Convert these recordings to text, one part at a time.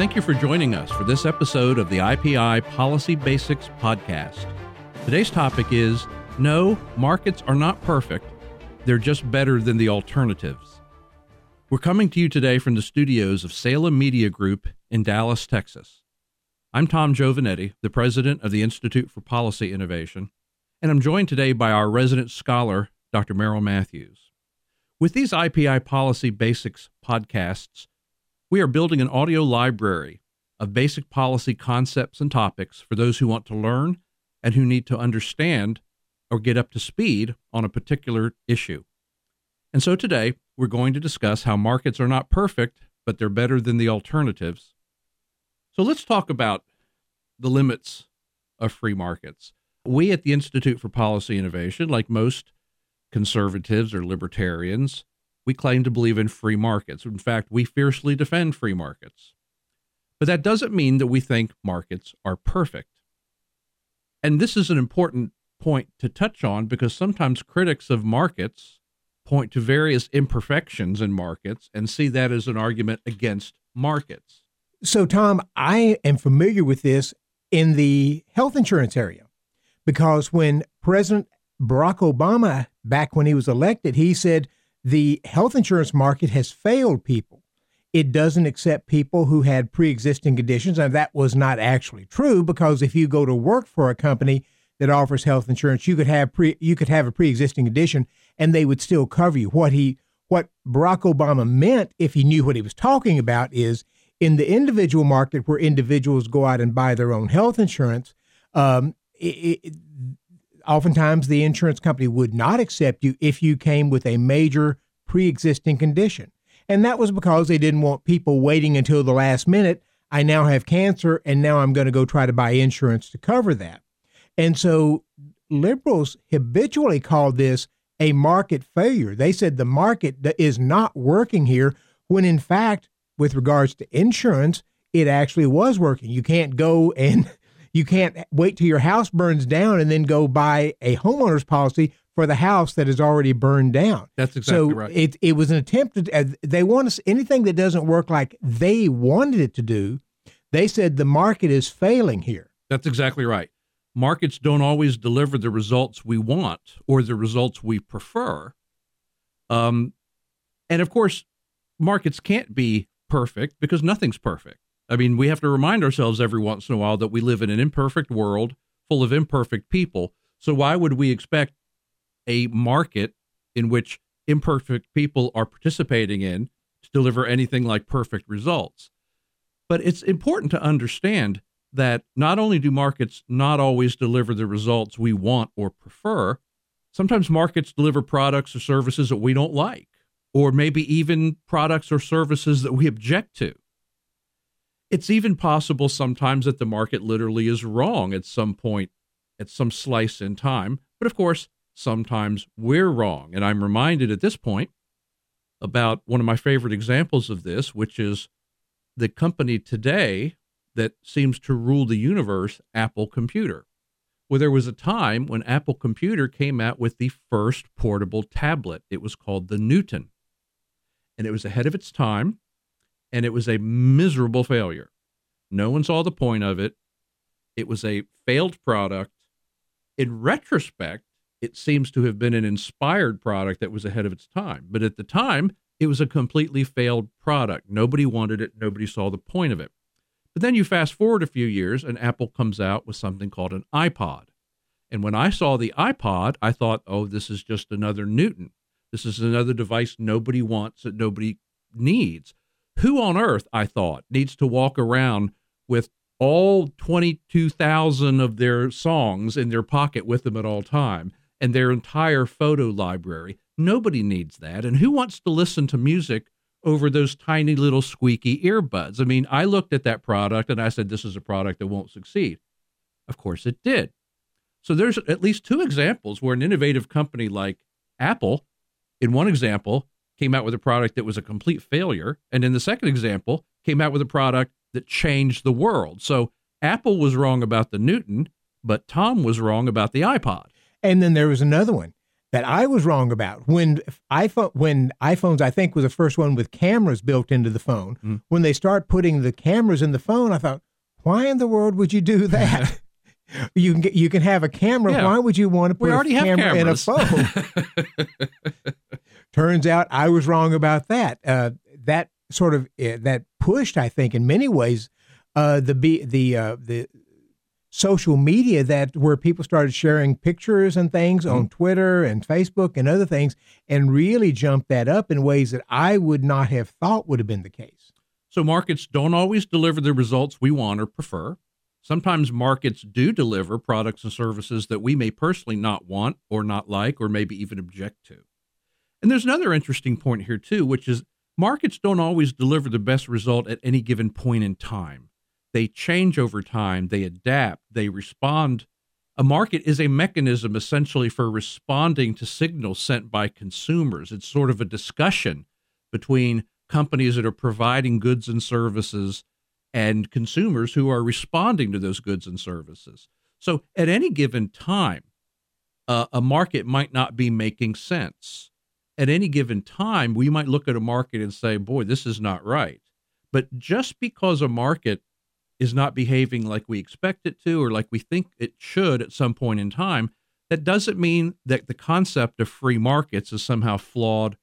Thank you for joining us for this episode of the IPI Policy Basics Podcast. Today's topic is No, markets are not perfect, they're just better than the alternatives. We're coming to you today from the studios of Salem Media Group in Dallas, Texas. I'm Tom Giovanetti, the president of the Institute for Policy Innovation, and I'm joined today by our resident scholar, Dr. Merrill Matthews. With these IPI Policy Basics podcasts, we are building an audio library of basic policy concepts and topics for those who want to learn and who need to understand or get up to speed on a particular issue. And so today, we're going to discuss how markets are not perfect, but they're better than the alternatives. So let's talk about the limits of free markets. We at the Institute for Policy Innovation, like most conservatives or libertarians, we claim to believe in free markets. In fact, we fiercely defend free markets. But that doesn't mean that we think markets are perfect. And this is an important point to touch on because sometimes critics of markets point to various imperfections in markets and see that as an argument against markets. So, Tom, I am familiar with this in the health insurance area because when President Barack Obama, back when he was elected, he said the health insurance market has failed people. It doesn't accept people who had pre existing conditions. And that was not actually true because if you go to work for a company that offers health insurance, you could have pre you could have a pre existing condition and they would still cover you. What he what Barack Obama meant, if he knew what he was talking about, is in the individual market where individuals go out and buy their own health insurance, um, it, it, oftentimes the insurance company would not accept you if you came with a major pre existing condition. And that was because they didn't want people waiting until the last minute. I now have cancer and now I'm going to go try to buy insurance to cover that. And so liberals habitually call this a market failure. They said the market is not working here, when in fact, with regards to insurance, it actually was working. You can't go and you can't wait till your house burns down and then go buy a homeowner's policy for the house that is already burned down. That's exactly so right. It it was an attempt to uh, they want us anything that doesn't work like they wanted it to do. They said the market is failing here. That's exactly right. Markets don't always deliver the results we want or the results we prefer. Um, and of course, markets can't be perfect because nothing's perfect. I mean, we have to remind ourselves every once in a while that we live in an imperfect world full of imperfect people. So, why would we expect a market in which imperfect people are participating in to deliver anything like perfect results? But it's important to understand that not only do markets not always deliver the results we want or prefer, sometimes markets deliver products or services that we don't like, or maybe even products or services that we object to. It's even possible sometimes that the market literally is wrong at some point, at some slice in time. But of course, sometimes we're wrong. And I'm reminded at this point about one of my favorite examples of this, which is the company today that seems to rule the universe, Apple Computer. Well, there was a time when Apple Computer came out with the first portable tablet. It was called the Newton. And it was ahead of its time and it was a miserable failure. No one saw the point of it. It was a failed product. In retrospect, it seems to have been an inspired product that was ahead of its time. But at the time, it was a completely failed product. Nobody wanted it, nobody saw the point of it. But then you fast forward a few years, and Apple comes out with something called an iPod. And when I saw the iPod, I thought, oh, this is just another Newton. This is another device nobody wants, that nobody needs. Who on earth, I thought, needs to walk around with all 22,000 of their songs in their pocket with them at all time and their entire photo library? Nobody needs that. And who wants to listen to music over those tiny little squeaky earbuds? I mean, I looked at that product and I said, this is a product that won't succeed. Of course, it did. So there's at least two examples where an innovative company like Apple, in one example, came out with a product that was a complete failure. And in the second example, came out with a product that changed the world. So Apple was wrong about the Newton, but Tom was wrong about the iPod. And then there was another one. that I was wrong about when iPhone when iPhones I think was the first one with cameras built into the phone. Mm. When they start putting the cameras in the phone, I thought, why in the world would you do that? you can get, you can have a camera. Yeah. Why would you want to put We a already have camera in a phone? Turns out I was wrong about that. Uh, that sort of uh, that pushed, I think, in many ways, uh, the the uh, the social media that where people started sharing pictures and things on Twitter and Facebook and other things, and really jumped that up in ways that I would not have thought would have been the case. So markets don't always deliver the results we want or prefer. Sometimes markets do deliver products and services that we may personally not want or not like or maybe even object to. And there's another interesting point here too, which is markets don't always deliver the best result at any given point in time. They change over time, they adapt, they respond. A market is a mechanism essentially for responding to signals sent by consumers. It's sort of a discussion between companies that are providing goods and services and consumers who are responding to those goods and services. So at any given time, uh, a market might not be making sense. At any given time, we might look at a market and say, boy, this is not right. But just because a market is not behaving like we expect it to or like we think it should at some point in time, that doesn't mean that the concept of free markets is somehow flawed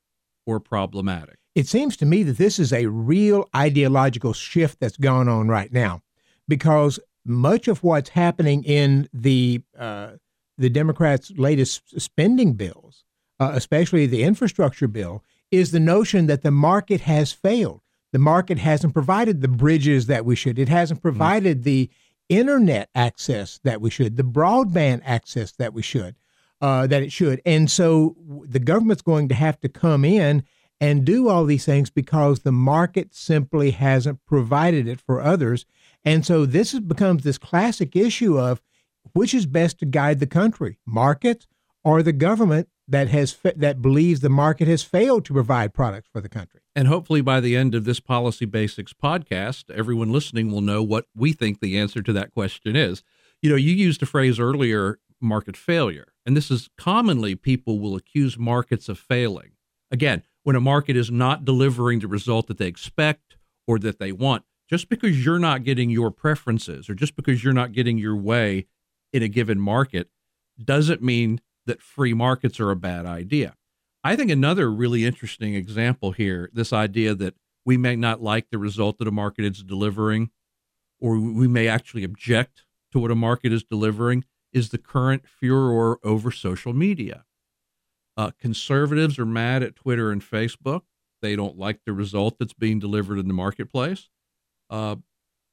or problematic. It seems to me that this is a real ideological shift that's going on right now, because much of what's happening in the uh, the Democrats' latest spending bills, uh, especially the infrastructure bill, is the notion that the market has failed. The market hasn't provided the bridges that we should. It hasn't provided the internet access that we should, the broadband access that we should, uh, that it should. And so the government's going to have to come in and do all these things because the market simply hasn't provided it for others. And so this is, becomes this classic issue of which is best to guide the country, market or the government that has that believes the market has failed to provide products for the country. And hopefully, by the end of this Policy Basics podcast, everyone listening will know what we think the answer to that question is. You know, you used a phrase earlier, market failure. And this is commonly people will accuse markets of failing. Again, when a market is not delivering the result that they expect or that they want, just because you're not getting your preferences or just because you're not getting your way in a given market doesn't mean that free markets are a bad idea. I think another really interesting example here this idea that we may not like the result that a market is delivering, or we may actually object to what a market is delivering, is the current furor over social media. Uh, conservatives are mad at Twitter and Facebook. They don't like the result that's being delivered in the marketplace. Uh,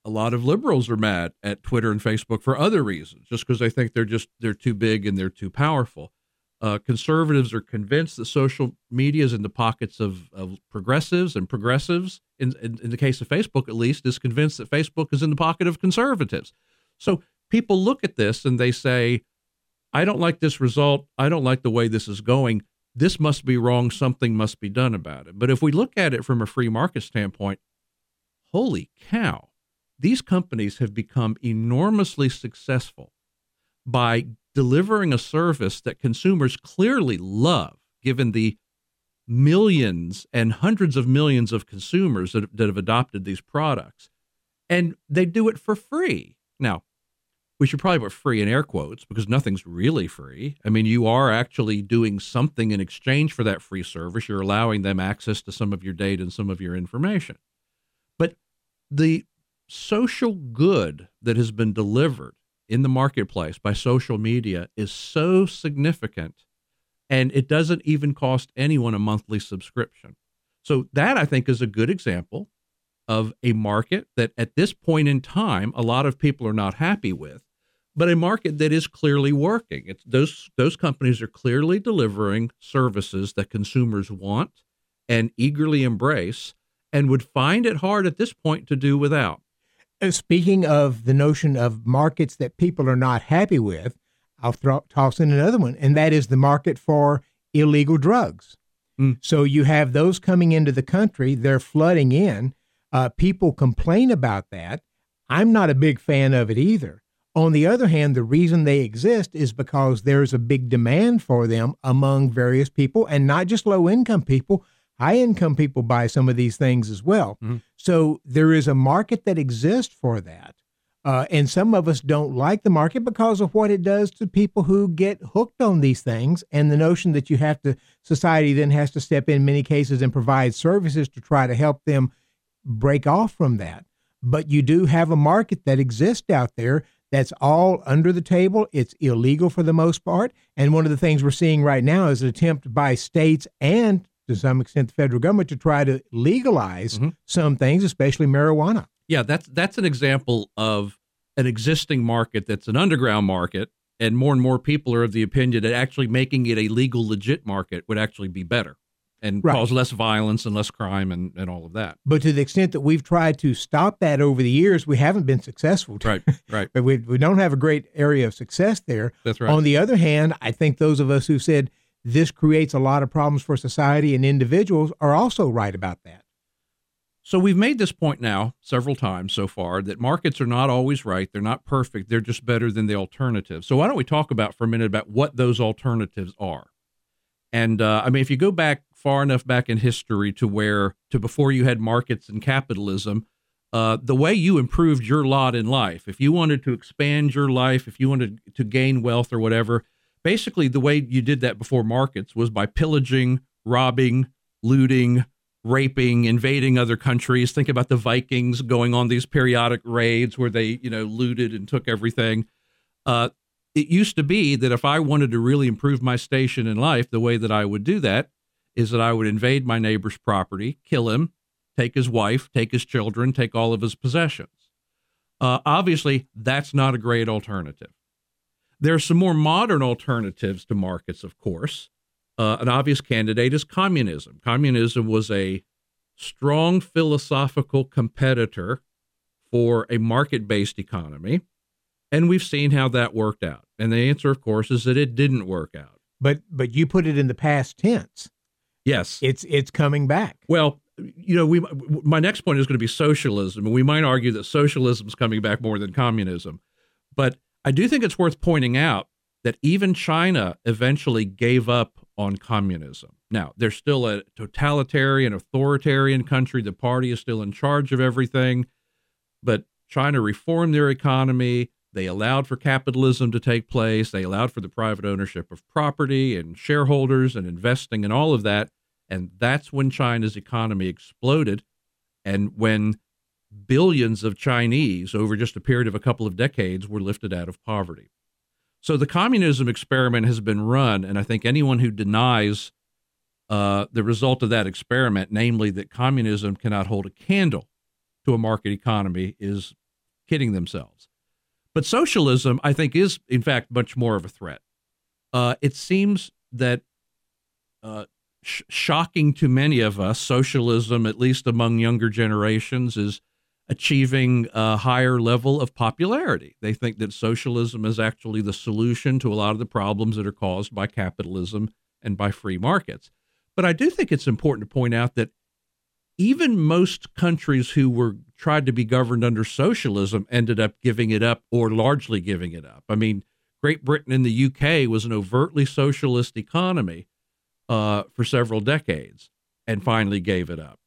a lot of liberals are mad at Twitter and Facebook for other reasons, just because they think they're just they're too big and they're too powerful. Uh, conservatives are convinced that social media is in the pockets of, of progressives, and progressives, in, in, in the case of Facebook at least, is convinced that Facebook is in the pocket of conservatives. So people look at this and they say, I don't like this result. I don't like the way this is going. This must be wrong. Something must be done about it. But if we look at it from a free market standpoint, holy cow, these companies have become enormously successful by delivering a service that consumers clearly love, given the millions and hundreds of millions of consumers that, that have adopted these products. And they do it for free. Now, we should probably put free in air quotes because nothing's really free. I mean, you are actually doing something in exchange for that free service. You're allowing them access to some of your data and some of your information. But the social good that has been delivered in the marketplace by social media is so significant and it doesn't even cost anyone a monthly subscription. So that I think is a good example of a market that at this point in time a lot of people are not happy with, but a market that is clearly working. It's those those companies are clearly delivering services that consumers want and eagerly embrace and would find it hard at this point to do without. Speaking of the notion of markets that people are not happy with, I'll throw, toss in another one, and that is the market for illegal drugs. Mm. So you have those coming into the country, they're flooding in. Uh, people complain about that. I'm not a big fan of it either. On the other hand, the reason they exist is because there's a big demand for them among various people, and not just low income people. High income people buy some of these things as well. Mm-hmm. So there is a market that exists for that. Uh, and some of us don't like the market because of what it does to people who get hooked on these things and the notion that you have to, society then has to step in many cases and provide services to try to help them break off from that. But you do have a market that exists out there that's all under the table. It's illegal for the most part. And one of the things we're seeing right now is an attempt by states and to some extent the federal government to try to legalize Mhm. some things, especially marijuana. Yeah, that's that's an example of an existing market that's an underground market, and more and more people are of the opinion that actually making it a legal, legit market would actually be better and Right. cause less violence and less crime and, and all of that. But to the extent that we've tried to stop that over the years, we haven't been successful. Right, right. But we, we don't have a great area of success there. That's right. On the other hand, I think those of us who said this creates a lot of problems for society and individuals are also right about that. So we've made this point now several times so far that markets are not always right. They're not perfect. They're just better than the alternatives. So why don't we talk about for a minute about what those alternatives are? And uh, I mean, if you go back far enough back in history to where to before you had markets and capitalism, uh, the way you improved your lot in life, if you wanted to expand your life, if you wanted to gain wealth or whatever, basically the way you did that before markets was by pillaging, robbing, looting, raping, invading other countries. Think about the Vikings going on these periodic raids where they, you know, looted and took everything. Uh, it used to be that if I wanted to really improve my station in life, the way that I would do that is that I would invade my neighbor's property, kill him, take his wife, take his children, take all of his possessions. Uh, obviously, that's not a great alternative. There are some more modern alternatives to markets, of course. Uh, an obvious candidate is communism. Communism was a strong philosophical competitor for a market based economy. And we've seen how that worked out. And the answer, of course, is that it didn't work out. But but you put it in the past tense. Yes. It's it's coming back. Well, you know, we my next point is going to be socialism, and we might argue that socialism is coming back more than communism. But I do think it's worth pointing out that even China eventually gave up on communism. Now, they're still a totalitarian, authoritarian country. The party is still in charge of everything, but China reformed their economy. They allowed for capitalism to take place. They allowed for the private ownership of property and shareholders and investing and all of that. And that's when China's economy exploded. And when billions of Chinese, over just a period of a couple of decades, were lifted out of poverty. So the communism experiment has been run. And I think anyone who denies uh, the result of that experiment, namely that communism cannot hold a candle to a market economy, is kidding themselves. But socialism, I think, is in fact much more of a threat. Uh, it seems that, uh, sh- shocking to many of us, socialism, at least among younger generations, is achieving a higher level of popularity. They think that socialism is actually the solution to a lot of the problems that are caused by capitalism and by free markets. But I do think it's important to point out that even most countries who were tried to be governed under socialism ended up giving it up or largely giving it up. I mean, Great Britain and the UK was an overtly socialist economy uh, for several decades and finally gave it up.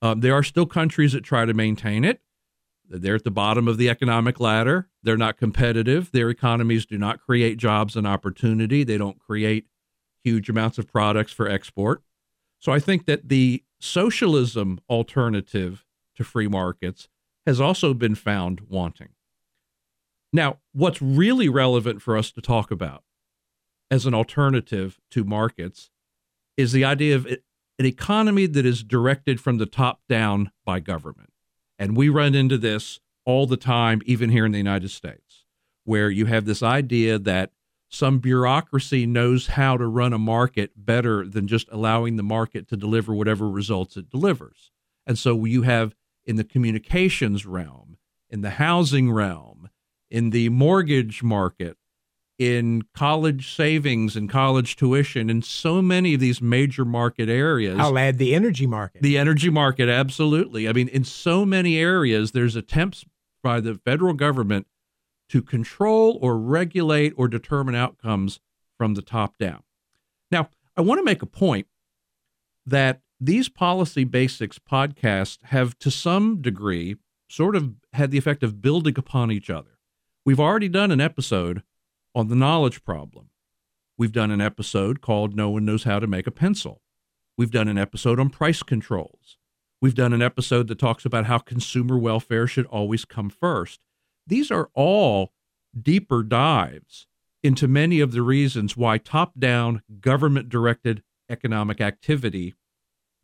Um, there are still countries that try to maintain it. They're at the bottom of the economic ladder. They're not competitive. Their economies do not create jobs and opportunity. They don't create huge amounts of products for export. So I think that the socialism alternative to free markets has also been found wanting. Now, what's really relevant for us to talk about as an alternative to markets is the idea of an economy that is directed from the top down by government. And we run into this all the time, even here in the United States, where you have this idea that some bureaucracy knows how to run a market better than just allowing the market to deliver whatever results it delivers. And so you have in the communications realm, in the housing realm, in the mortgage market, in college savings and college tuition, in so many of these major market areas. I'll add the energy market. The energy market, absolutely. I mean, in so many areas, there's attempts by the federal government to control or regulate or determine outcomes from the top down. Now, I want to make a point that these policy basics podcasts have, to some degree, sort of had the effect of building upon each other. We've already done an episode on the knowledge problem. We've done an episode called No One Knows How to Make a Pencil. We've done an episode on price controls. We've done an episode that talks about how consumer welfare should always come first. These are all deeper dives into many of the reasons why top down, government directed economic activity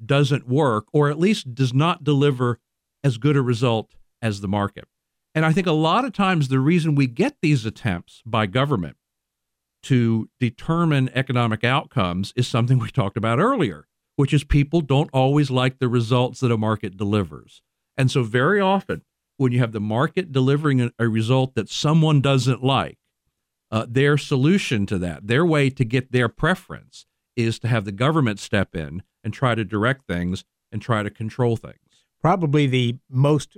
doesn't work, or at least does not deliver as good a result as the market. And I think a lot of times the reason we get these attempts by government to determine economic outcomes is something we talked about earlier, which is people don't always like the results that a market delivers. And so, very often, when you have the market delivering a, result that someone doesn't like, uh, their solution to that, their way to get their preference, is to have the government step in and try to direct things and try to control things. Probably the most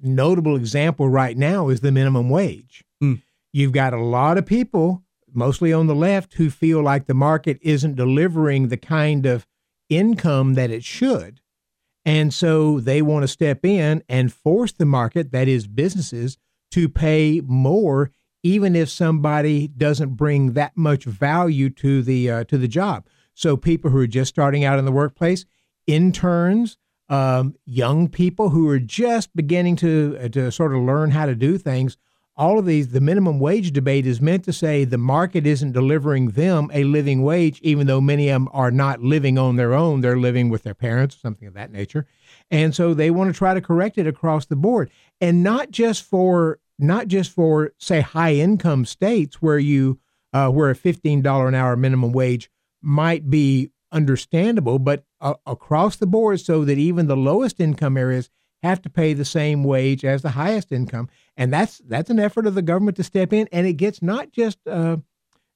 notable example right now is the minimum wage. Mm. You've got a lot of people, mostly on the left, who feel like the market isn't delivering the kind of income that it should. And so they want to step in and force the market, that is, businesses, to pay more, even if somebody doesn't bring that much value to the uh, to the job. So people who are just starting out in the workplace, interns, um, young people who are just beginning to uh, to sort of learn how to do things all of these, the minimum wage debate is meant to say the market isn't delivering them a living wage, even though many of them are not living on their own. They're living with their parents or something of that nature. And so they want to try to correct it across the board. And not just for not just for say high income states where you uh, where a fifteen dollar an hour minimum wage might be understandable, but uh, across the board so that even the lowest income areas have to pay the same wage as the highest income, and that's that's an effort of the government to step in, and it gets not just uh,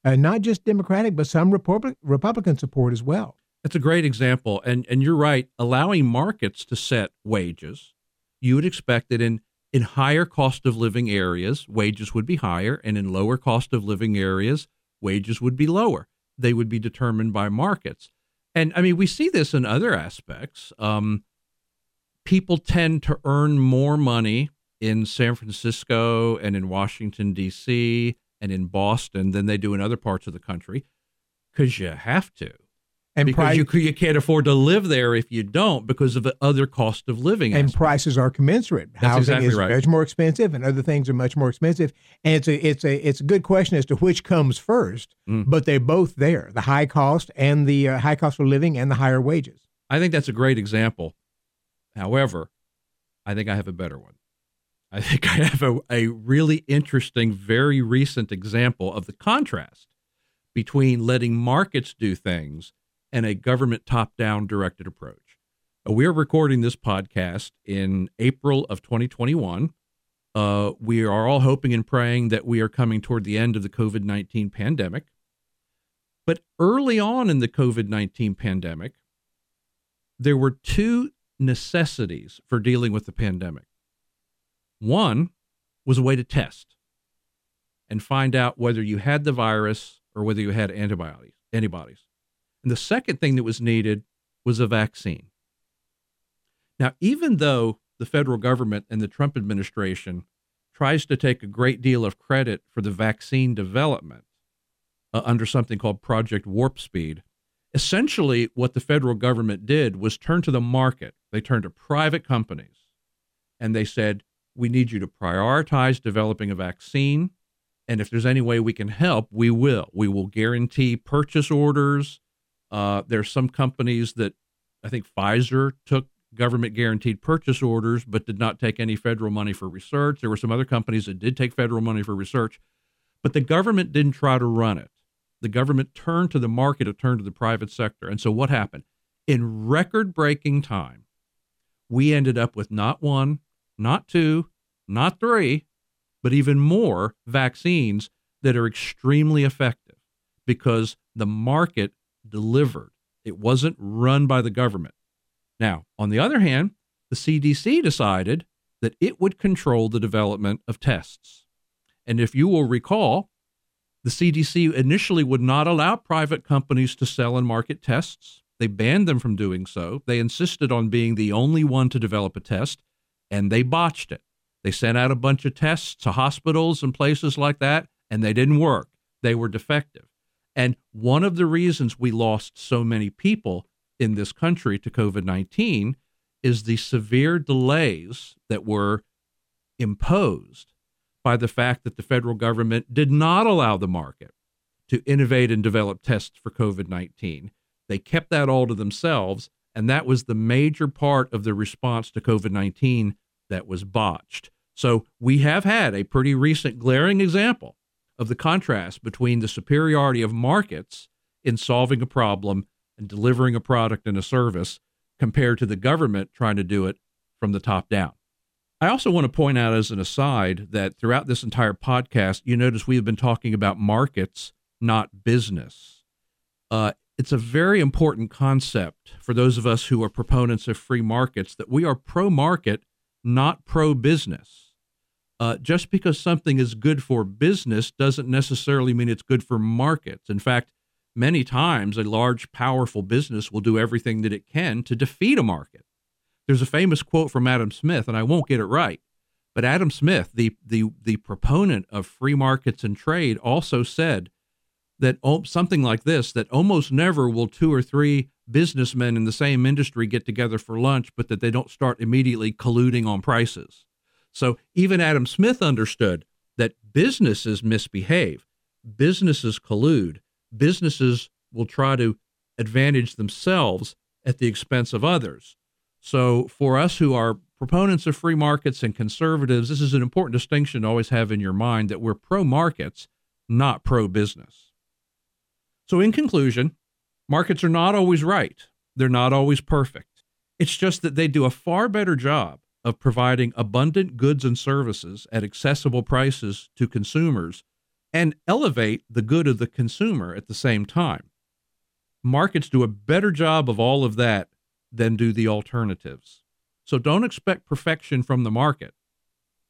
uh, not just Democratic, but some Republic, Republican support as well. That's a great example, and and you're right. Allowing markets to set wages, you would expect that in in higher cost of living areas, wages would be higher, and in lower cost of living areas, wages would be lower. They would be determined by markets. And I mean, we see this in other aspects. Um, people tend to earn more money in San Francisco and in Washington, D.C., and in Boston than they do in other parts of the country because you have to. And because price, you, you can't afford to live there if you don't because of the other cost of living. And aspects. prices are commensurate. That's Housing exactly is right. much more expensive, and other things are much more expensive. And it's a it's a it's a good question as to which comes first. Mm. But they're both there: the high cost and the uh, high cost of living and the higher wages. I think that's a great example. However, I think I have a better one. I think I have a, a really interesting, very recent example of the contrast between letting markets do things and a government top down directed approach. Uh, we are recording this podcast in April of 2021. Uh, we are all hoping and praying that we are coming toward the end of the COVID 19 pandemic. But early on in the COVID 19 pandemic, there were two necessities for dealing with the pandemic. One was a way to test and find out whether you had the virus or whether you had antibodies. Antibodies. And the second thing that was needed was a vaccine. Now, even though the federal government and the Trump administration tries to take a great deal of credit for the vaccine development uh, under something called Project Warp Speed, essentially what the federal government did was turn to the market. They turned to private companies and they said, we need you to prioritize developing a vaccine. And if there's any way we can help, we will. We will guarantee purchase orders. Uh, there's some companies that I think Pfizer took government guaranteed purchase orders, but did not take any federal money for research. There were some other companies that did take federal money for research, but the government didn't try to run it the government turned to the market, it turned to the private sector. And so what happened? In record breaking time, we ended up with not one, not two, not three, but even more vaccines that are extremely effective because the market delivered. It wasn't run by the government. Now, on the other hand, the CDC decided that it would control the development of tests. And if you will recall, the CDC initially would not allow private companies to sell and market tests. They banned them from doing so. They insisted on being the only one to develop a test, and they botched it. They sent out a bunch of tests to hospitals and places like that, and they didn't work. They were defective. And one of the reasons we lost so many people in this country to COVID 19 is the severe delays that were imposed by the fact that the federal government did not allow the market to innovate and develop tests for COVID 19. They kept that all to themselves, and that was the major part of the response to COVID 19 that was botched. So we have had a pretty recent glaring example of the contrast between the superiority of markets in solving a problem and delivering a product and a service compared to the government trying to do it from the top down. I also want to point out as an aside that throughout this entire podcast, you notice we have been talking about markets, not business. Uh, it's a very important concept for those of us who are proponents of free markets that we are pro market, not pro business. Uh, just because something is good for business doesn't necessarily mean it's good for markets. In fact, many times a large, powerful business will do everything that it can to defeat a market. There's a famous quote from Adam Smith, and I won't get it right, but Adam Smith, the the the proponent of free markets and trade, also said that something like this: that almost never will two or three businessmen in the same industry get together for lunch, but that they don't start immediately colluding on prices. So even Adam Smith understood that businesses misbehave, businesses collude, businesses will try to advantage themselves at the expense of others. So, for us who are proponents of free markets and conservatives, this is an important distinction to always have in your mind that we're pro markets, not pro business. So, in conclusion, markets are not always right, they're not always perfect. It's just that they do a far better job of providing abundant goods and services at accessible prices to consumers and elevate the good of the consumer at the same time. Markets do a better job of all of that than do the alternatives. So don't expect perfection from the market,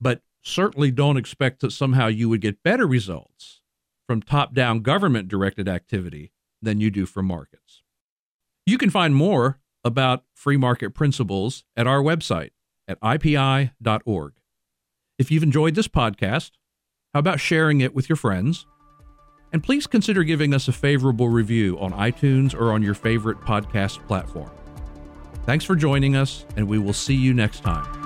but certainly don't expect that somehow you would get better results from top down government directed activity than you do from markets. You can find more about free market principles at our website at ipi.org. If you've enjoyed this podcast, how about sharing it with your friends? And please consider giving us a favorable review on iTunes or on your favorite podcast platform. Thanks for joining us, and we will see you next time.